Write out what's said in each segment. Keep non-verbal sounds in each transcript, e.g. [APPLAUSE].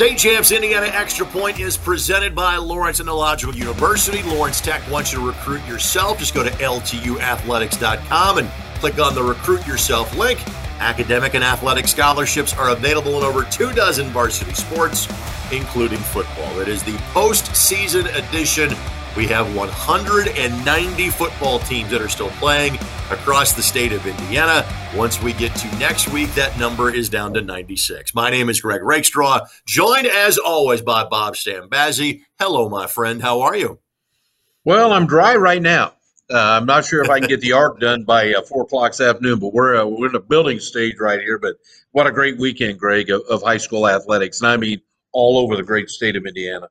State Champs Indiana Extra Point is presented by Lawrence Technological University. Lawrence Tech wants you to recruit yourself. Just go to ltuathletics.com and click on the Recruit Yourself link. Academic and athletic scholarships are available in over two dozen varsity sports, including football. It is the postseason edition. We have 190 football teams that are still playing across the state of Indiana. Once we get to next week, that number is down to 96. My name is Greg Rakestraw, joined as always by Bob Stambazzi. Hello, my friend. How are you? Well, I'm dry right now. Uh, I'm not sure if I can get the arc [LAUGHS] done by uh, four o'clock this afternoon, but we're uh, we're in a building stage right here. But what a great weekend, Greg, of, of high school athletics, and I mean all over the great state of Indiana.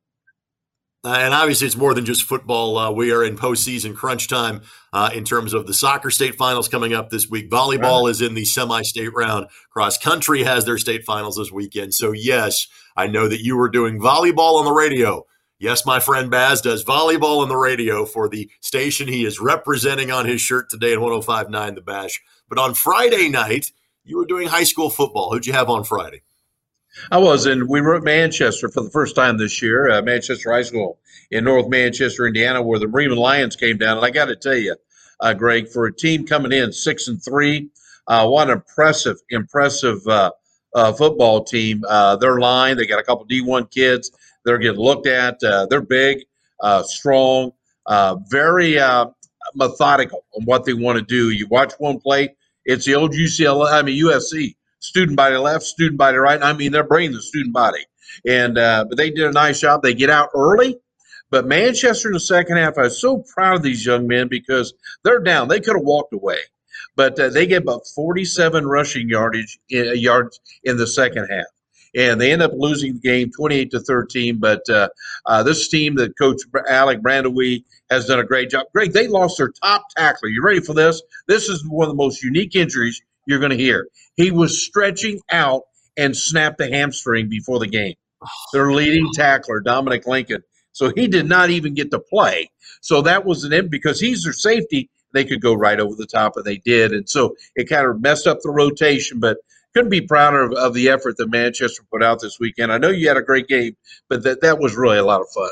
Uh, and obviously, it's more than just football. Uh, we are in postseason crunch time uh, in terms of the soccer state finals coming up this week. Volleyball right. is in the semi state round. Cross country has their state finals this weekend. So, yes, I know that you were doing volleyball on the radio. Yes, my friend Baz does volleyball on the radio for the station he is representing on his shirt today at 1059 The Bash. But on Friday night, you were doing high school football. Who'd you have on Friday? I was, and we were at Manchester for the first time this year, uh, Manchester High School in North Manchester, Indiana, where the Bremen Lions came down. And I got to tell you, uh, Greg, for a team coming in six and three, uh, what an impressive, impressive uh, uh, football team. Uh, their line, they got a couple D1 kids. They're getting looked at. they're big, strong, very methodical on what they want to do. You watch one play, it's the old UCLA, I mean USC student body left, student body right. I mean, they're bringing the student body, and uh, but they did a nice job. They get out early, but Manchester in the second half, I was so proud of these young men because they're down. They could have walked away, but uh, they get about 47 rushing yardage uh, yards in the second half. And they end up losing the game 28 to 13. But uh, uh, this team that Coach Alec Brandewie has done a great job. Greg, they lost their top tackler. You ready for this? This is one of the most unique injuries you're going to hear. He was stretching out and snapped the hamstring before the game. Their oh. leading tackler, Dominic Lincoln. So he did not even get to play. So that was an end because he's their safety. They could go right over the top, and they did. And so it kind of messed up the rotation, but couldn't be prouder of, of the effort that Manchester put out this weekend. I know you had a great game, but that, that was really a lot of fun.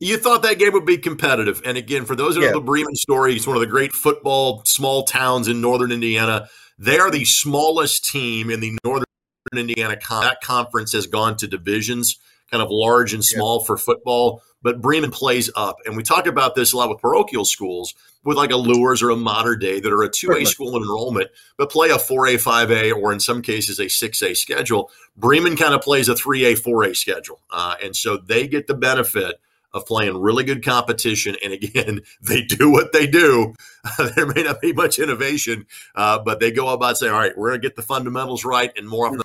You thought that game would be competitive. And again, for those who yeah. know the Bremen story, it's one of the great football small towns in northern Indiana. They are the smallest team in the Northern Indiana. Con- that conference has gone to divisions, kind of large and small yeah. for football. But Bremen plays up, and we talk about this a lot with parochial schools, with like a Luers or a Mater Dei that are a two A school in enrollment, but play a four A, five A, or in some cases a six A schedule. Bremen kind of plays a three A, four A schedule, uh, and so they get the benefit of playing really good competition. And again, [LAUGHS] they do what they do. [LAUGHS] there may not be much innovation, uh, but they go about saying, all right, we're going to get the fundamentals right. And more often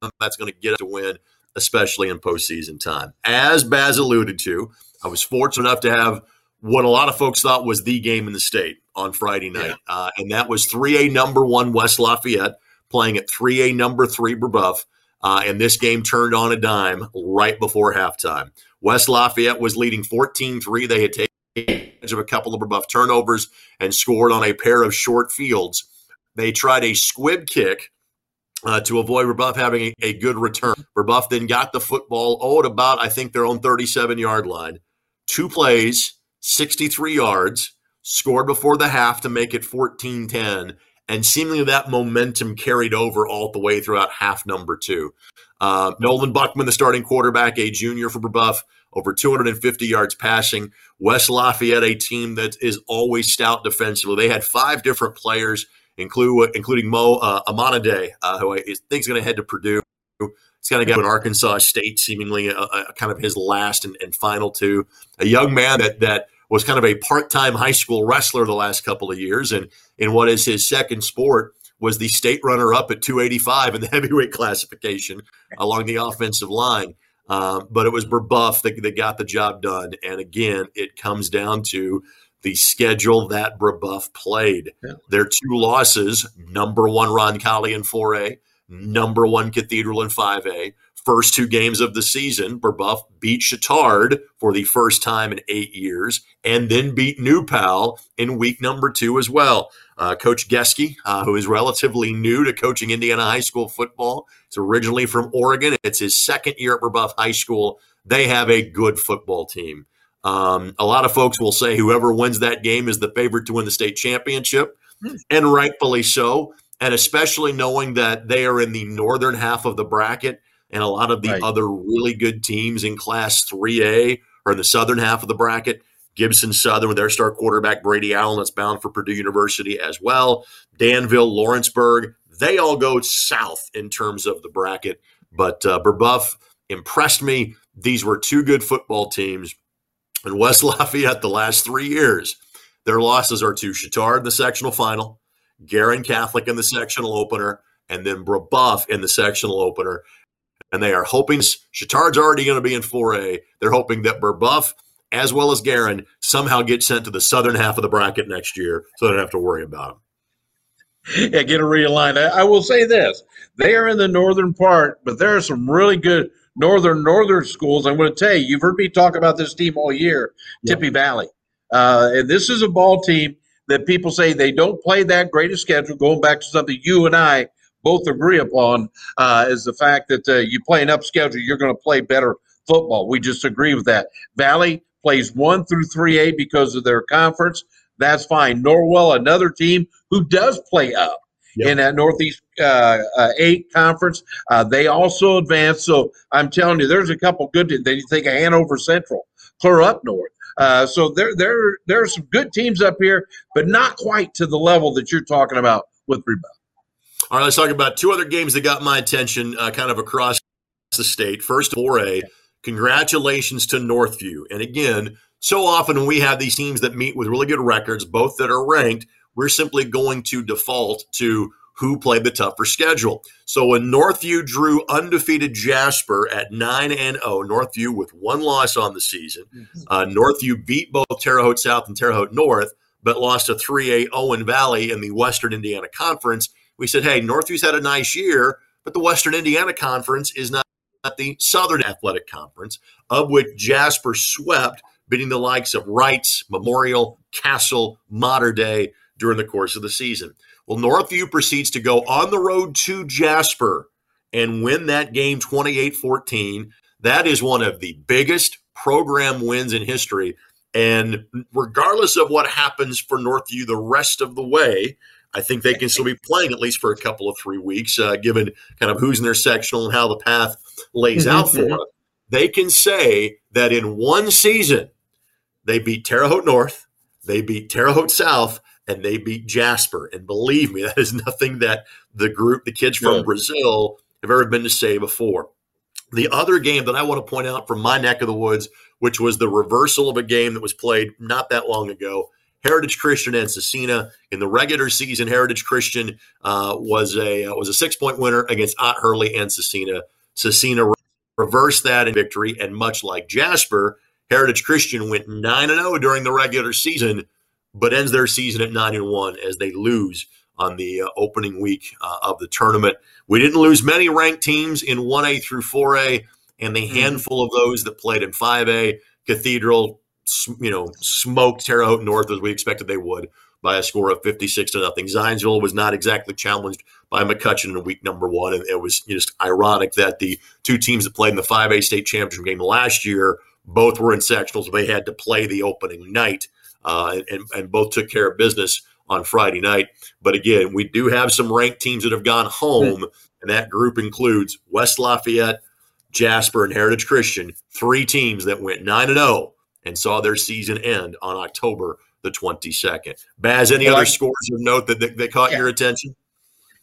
than that's going to get us to win, especially in postseason time. As Baz alluded to, I was fortunate enough to have what a lot of folks thought was the game in the state on Friday night. Yeah. Uh, and that was 3A number one West Lafayette playing at 3A number three Brebeuf. Uh, and this game turned on a dime right before halftime. West Lafayette was leading 14 3. They had taken advantage of a couple of Brebeuf turnovers and scored on a pair of short fields. They tried a squib kick uh, to avoid Brebeuf having a, a, good return. Brebeuf then got the football, oh, at about, I think, their own 37 yard line. Two plays, 63 yards, scored before the half to make it 14 10. And seemingly that momentum carried over all the way throughout half number two. Uh, Nolan Buckman, the starting quarterback, a junior for Brebeuf, over 250 yards passing. West Lafayette, a team that is always stout defensively. They had five different players, include, including Mo uh, uh, who I think is going to head to Purdue. He's going to go to Arkansas State, seemingly a, a kind of his last and, and, final two. A young man that that was kind of a part-time high school wrestler the last couple of years, and in what is his second sport was the state runner-up at 285 in the [LAUGHS] heavyweight classification along the offensive line. Um, but it was Brebeuf that, that got the job done, and again, it comes down to the schedule that Brebeuf played. Yeah. Their two losses: number one Roncalli in 4A, number one Cathedral in 5A first two games of the season, Brebeuf beat Chatard for the first time in eight years, and then beat New Pal in week number two as well. Uh, Coach Geske, uh, who is relatively new to coaching Indiana high school football, is originally from Oregon. It's his second year at Brebeuf High School. They have a good football team. Um, a lot of folks will say whoever wins that game is the favorite to win the state championship, hmm. and rightfully so. And especially knowing that they are in the northern half of the bracket and a lot of the right. other really good teams in Class 3A are in the southern half of the bracket. Gibson Southern with their star quarterback Brady Allen that's bound for Purdue University as well. Danville, Lawrenceburg, they all go south in terms of the bracket. But uh, Brebeuf impressed me. These were two good football teams. And West [LAUGHS] Lafayette, the last three years, their losses are to Chatard in the sectional final, Guerin Catholic in the sectional opener, and then Brebeuf in the sectional opener and they are hoping Chatard's already going to be in 4A. They're hoping that Brebeuf, as well as Guerin, somehow get sent to the southern half of the bracket next year, so they don't have to worry about them. Yeah, get a realigned. I, I will say this: they are in the northern part, but there are some really good northern northern schools. I'm going to tell you, you've heard me talk about this team all year, yeah. Tippy Valley, uh, and this is a ball team that people say they don't play that great a schedule. Going back to something you and I both agree upon uh, is the fact that uh, you play an up schedule, you're going to play better football. We just agree with that. Valley plays one through 3A because of their conference. That's fine. Norwell, another team who does play up yep. in that Northeast uh, uh, 8 conference. Uh, they also advance. So I'm telling you, there's a couple good. Teams. Then you think of Hanover Central, clear up north. Uh, so there, there, there are some good teams up here, but not quite to the level that you're talking about with Brebeuf. All right, let's talk about two other games that got my attention uh, kind of across the state. First, 4A, congratulations to Northview. And again, so often when we have these teams that meet with really good records, both that are ranked, we're simply going to default to who played the tougher schedule. So when Northview drew undefeated Jasper at 9 and 0, Northview with one loss on the season, mm-hmm. uh, Northview beat both Terre Haute South and Terre Haute North, but lost to 3A Owen Valley in the Western Indiana Conference we said, hey, Northview's had a nice year, but the Western Indiana Conference is not the Southern Athletic Conference, of which Jasper swept, beating the likes of Reitz, Memorial, Castle, Mater Dei during the course of the season. Well, Northview proceeds to go on the road to Jasper and win that game 28 14. That is one of the biggest program wins in history. And regardless of what happens for Northview the rest of the way, I think they can still be playing at least for a couple of three weeks, uh, given kind of who's in their sectional and how the path lays mm-hmm, out for mm-hmm. them. They can say that in one season, they beat Terre Haute North, they beat Terre Haute South, and they beat Jasper. And believe me, [LAUGHS] that is nothing that the group, the kids from Brazil, have ever been to say before. The other game that I want to point out from my neck of the woods, which was the reversal of a game that was played not that long ago, Heritage Christian and Scecina in the regular season. Heritage Christian uh, was a uh, was a six point winner against Ott Hurley and. Scecina re- reversed that in victory, and much like Jasper, Heritage Christian went nine and zero oh during the regular season, but ends their season at nine and one as they lose on the uh, opening week uh, of the tournament. We didn't lose many ranked teams in 1A through 4A, and the mm-hmm. handful of those that played in 5A, Cathedral, you know, smoked Terre Haute North as we expected they would by a score of 56 to nothing. Zionsville was not exactly challenged by McCutcheon in week number one. And it was just ironic that the two teams that played in the 5A state championship game last year both were in sectionals. They had to play the opening night uh, and, and both took care of business on Friday night. But again, we do have some ranked teams that have gone home, and that group includes West Lafayette, Jasper, and Heritage Christian, three teams that went 9 and 0 and saw their season end on October the 22nd. Baz, any well, other I, scores of note that, that, that caught yeah. your attention?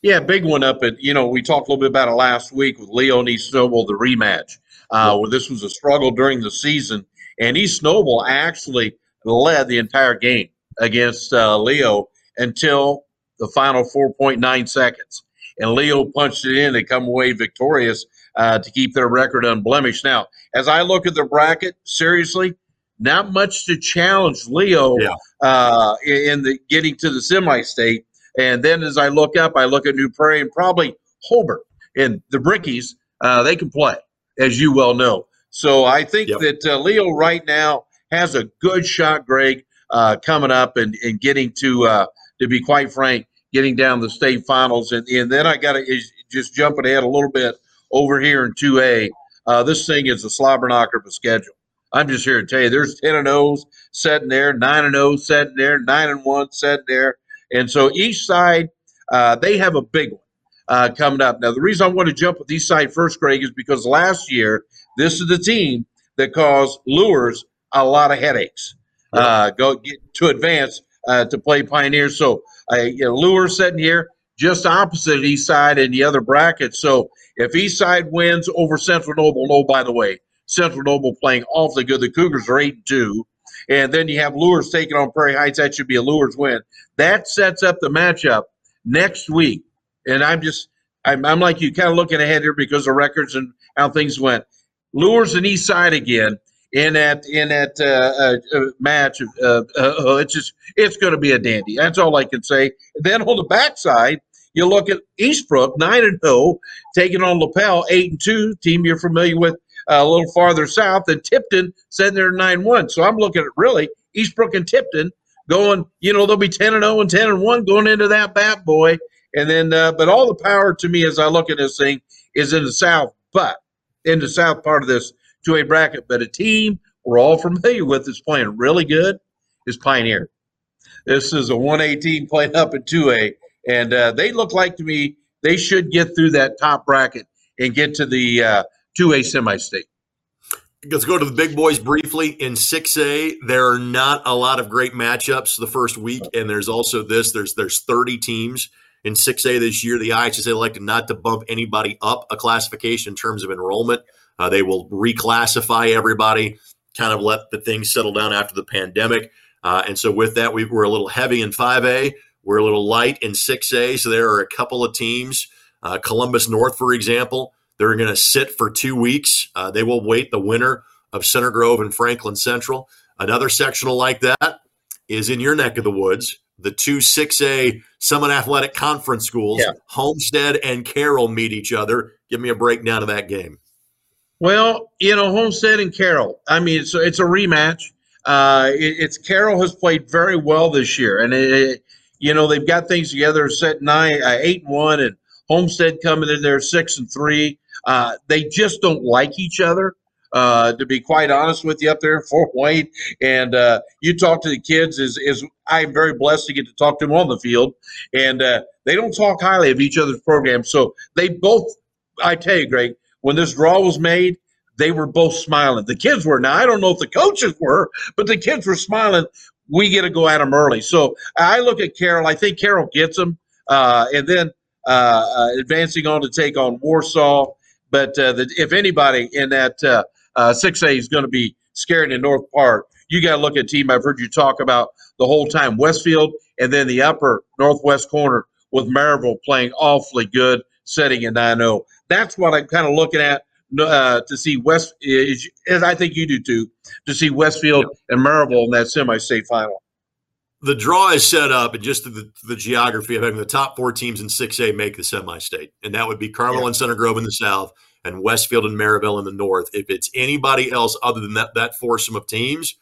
Yeah, big one up at, you know, we talked a little bit about it last week with Leon East Noble, the rematch, uh, where this was a struggle during the season. And East Noble actually led the entire game against uh, Leo until the final 4.9 seconds. And Leo punched it in. They come away victorious uh, to keep their record unblemished. Now, as I look at the bracket, seriously, not much to challenge Leo yeah. uh, in the getting to the semi-state. And then as I look up, I look at New Prairie and probably Hobart and the Brickies. Uh, they can play, as you well know. So I think yep. that uh, Leo right now has a good shot, Greg, uh, coming up and, and getting to, uh, to be quite frank, getting down the state finals. And, and then I got to just jumping ahead a little bit over here in 2A. Uh, this thing is a slobber knocker of a schedule. I'm just here to tell you there's 10 and 0s sitting there, 9 and 0 sitting there, 9 and 1 sitting there. And so each side, uh, they have a big one uh, coming up. Now, the reason I want to jump with each side first, Greg, is because last year, this is the team that caused Luers a lot of headaches. Uh, go get to advance uh, to play Pioneers. So, uh, you know, Luers sitting here just opposite East Side in the other bracket. So, if East Side wins over Central Noble, oh, by the way, Central Noble playing awfully good. The Cougars are 8 2. And then you have Luers taking on Prairie Heights. That should be a Luers win. That sets up the matchup next week. And I'm just, I'm, I'm like you, kind of looking ahead here because of records and how things went. Luers and East Side again in that in that uh, uh, uh match. Uh, uh, it's just it's going to be a dandy. That's all I can say. Then on the backside, you look at Eastbrook nine and zero, oh, taking on Lapel eight and two, team you're familiar with a little farther south, and Tipton sitting there 9 1. So I'm looking at really Eastbrook and Tipton going, you know, they'll be 10 and 0 and 10 and 1 going into that bat boy. And then, uh, but all the power to me as I look at this thing is in the south, but in the south part of this 2A bracket. But a team we're all familiar with is playing really good is Pioneer. This is a 1A team playing up in 2A. And uh, they look like to me they should get through that top bracket and get to the uh, to a semi-state. Let's go to the big boys briefly. In 6A, there are not a lot of great matchups the first week, and there's also this. There's there's 30 teams in 6A this year. The IHSAA elected not to bump anybody up a classification in terms of enrollment. Uh, they will reclassify everybody, kind of let the things settle down after the pandemic. Uh, and so with that, we were a little heavy in 5A. We're a little light in 6A. So there are a couple of teams. Uh, Columbus North, for example, they're going to sit for two weeks. Uh, they will wait the winner of Center Grove and Franklin Central. Another sectional like that is in your neck of the woods. The two 6A Summit Athletic Conference schools, yeah. Homestead and Carroll, meet each other. Give me a breakdown of that game. Well, you know, Homestead and Carroll. I mean, it's it's a rematch. Uh, it, it's Carroll has played very well this year, and it, it, you know they've got things together. Set nine, uh, eight and one, and Homestead coming in there six and three. Uh, they just don't like each other. Uh, to be quite honest with you, up there in [LAUGHS] Fort Wayne, and uh, you talk to the kids. Is is I'm very blessed to get to talk to them on the field, and uh, they don't talk highly of each other's programs. So they both, I tell you, Greg, when this draw was made, they were both smiling. The kids were. Now I don't know if the coaches were, but the kids were smiling. We get to go at them early. So I look at Carroll. I think Carroll gets them, uh, and then uh, advancing on to take on Warsaw. But uh, the, if anybody in that uh, uh, 6A is going to be scared in North Park, you got to look at a team. I've heard you talk about the whole time Westfield, and then the upper northwest corner with Merrillville playing awfully good, setting in 9 0. That's what I'm kind of looking at uh, to see West, as I think you do too, to see Westfield and Merrillville in that semi state final the draw is set up and just the, the geography of having the top four teams in 6A make the semi-state. And that would be Carmel yeah. and Center Grove in the south and Westfield and Merrillville in the north. If it's anybody else other than that, that foursome of teams,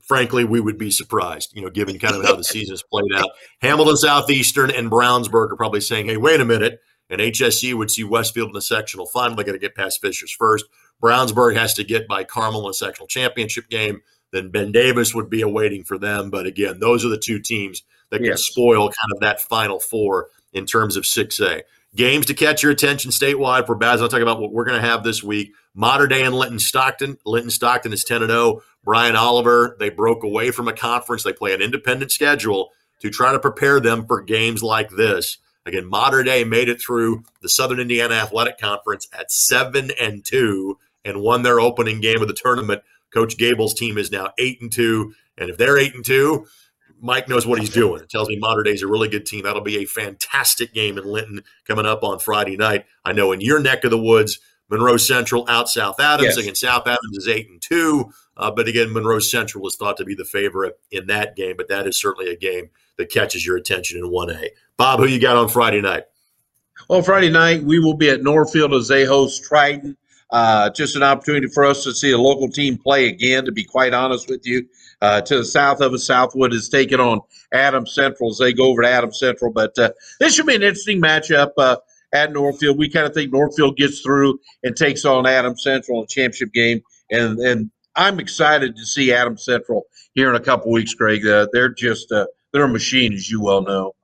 frankly, we would be surprised, you know, given kind of how the season has played out. [LAUGHS] Hamilton Southeastern and Brownsburg are probably saying, hey, wait a minute. And HSE would see Westfield in the sectional final. They got to get past Fishers first. Brownsburg has to get by Carmel in a sectional championship game then Ben Davis would be awaiting for them. But again, those are the two teams that can yes. spoil kind of that final four in terms of 6A. Games to catch your attention statewide for Baz. I'll talk about what we're going to have this week. Mater Dei and Linton Stockton. Linton Stockton is 10 0. Brian Oliver, they broke away from a conference. They play an independent schedule to try to prepare them for games like this. Again, Mater Dei made it through the Southern Indiana Athletic Conference at 7 and 2 and won their opening game of the tournament Coach Gable's team is now eight and two, And if they're eight and two, Mike knows what he's doing. It tells me Dei is a really good team. That'll be a fantastic game in Linton coming up on Friday night. I know in your neck of the woods, Monroe Central out South Adams yes. against South Adams is eight and two. Uh, but again, Monroe Central is thought to be the favorite in that game. But that is certainly a game that catches your attention in one A. Bob, who you got on Friday night? Well, Friday night we will be at Northfield as they host Triton. Uh, just an opportunity for us to see a local team play again. To be quite honest with you, uh, to the south of us, Southwood is taking on Adams Central as they go over to Adams Central. But uh, this should be an interesting matchup uh, at Northfield. We kind of think Northfield gets through and takes on Adams Central in a championship game, and and I'm excited to see Adams Central here in a couple weeks, Greg. Uh, they're just uh, they're a machine, as you well know.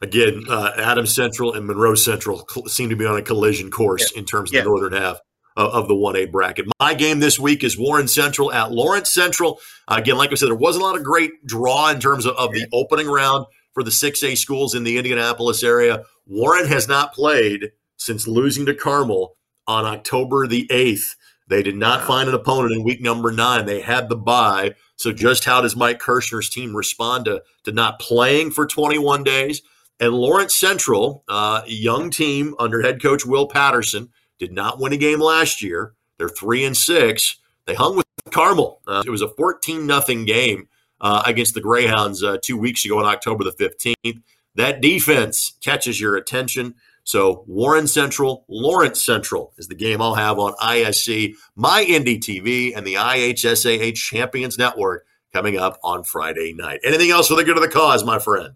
Again, uh, Adams Central and Monroe Central seem to be on a collision course yeah. in terms of yeah. the northern half of the 1A bracket. My game this week is Warren Central at Lawrence Central. Uh, again, like I said, there wasn't a lot of great draw in terms of, of the opening round for the 6A schools in the Indianapolis area. Warren has not played since losing to Carmel on October the 8th. They did not find an opponent in week number nine. They had the bye. So, just how does Mike Kirshner's team respond to, to not playing for 21 days? And Lawrence Central, uh, young team under head coach Will Patterson, did not win a game last year. They're three and six. They hung with Carmel. Uh, it was a 14 nothing game uh, against the Greyhounds uh, two weeks ago on October the 15th. That defense catches your attention. So Warren Central, Lawrence Central is the game I'll have on ISC, my Indy TV, and the IHSAA Champions Network coming up on Friday night. Anything else for the good of the cause, my friend?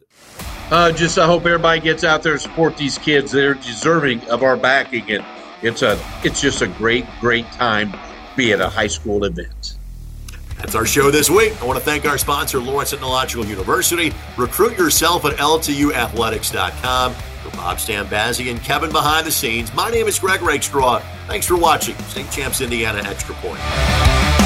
Uh, just I hope everybody gets out there and support these kids. They're deserving of our backing and it's a it's just a great great time to be at a high school event. That's our show this week. I want to thank our sponsor, Lawrence Technological University. Recruit yourself at ltuathletics.com. For Bob Stambazzi and Kevin behind the scenes, my name is Greg Rakestraw. Thanks for watching State Champs Indiana Extra Point.